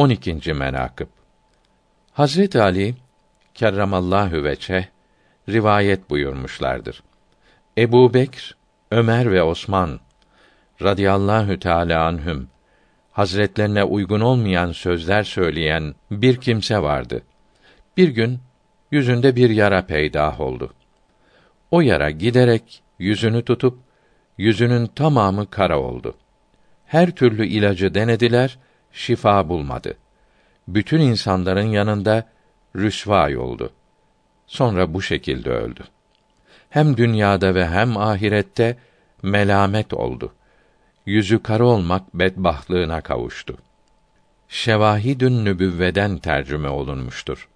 12. menakıb Hazret Ali kerramallahu veçe rivayet buyurmuşlardır. Ebu Bekr, Ömer ve Osman radıyallahu teâlâ anhüm hazretlerine uygun olmayan sözler söyleyen bir kimse vardı. Bir gün yüzünde bir yara peydah oldu. O yara giderek yüzünü tutup yüzünün tamamı kara oldu. Her türlü ilacı denediler, şifa bulmadı. Bütün insanların yanında rüsvâ oldu. Sonra bu şekilde öldü. Hem dünyada ve hem ahirette melamet oldu. Yüzü kara olmak bedbahtlığına kavuştu. Şevahidün nübüvveden tercüme olunmuştur.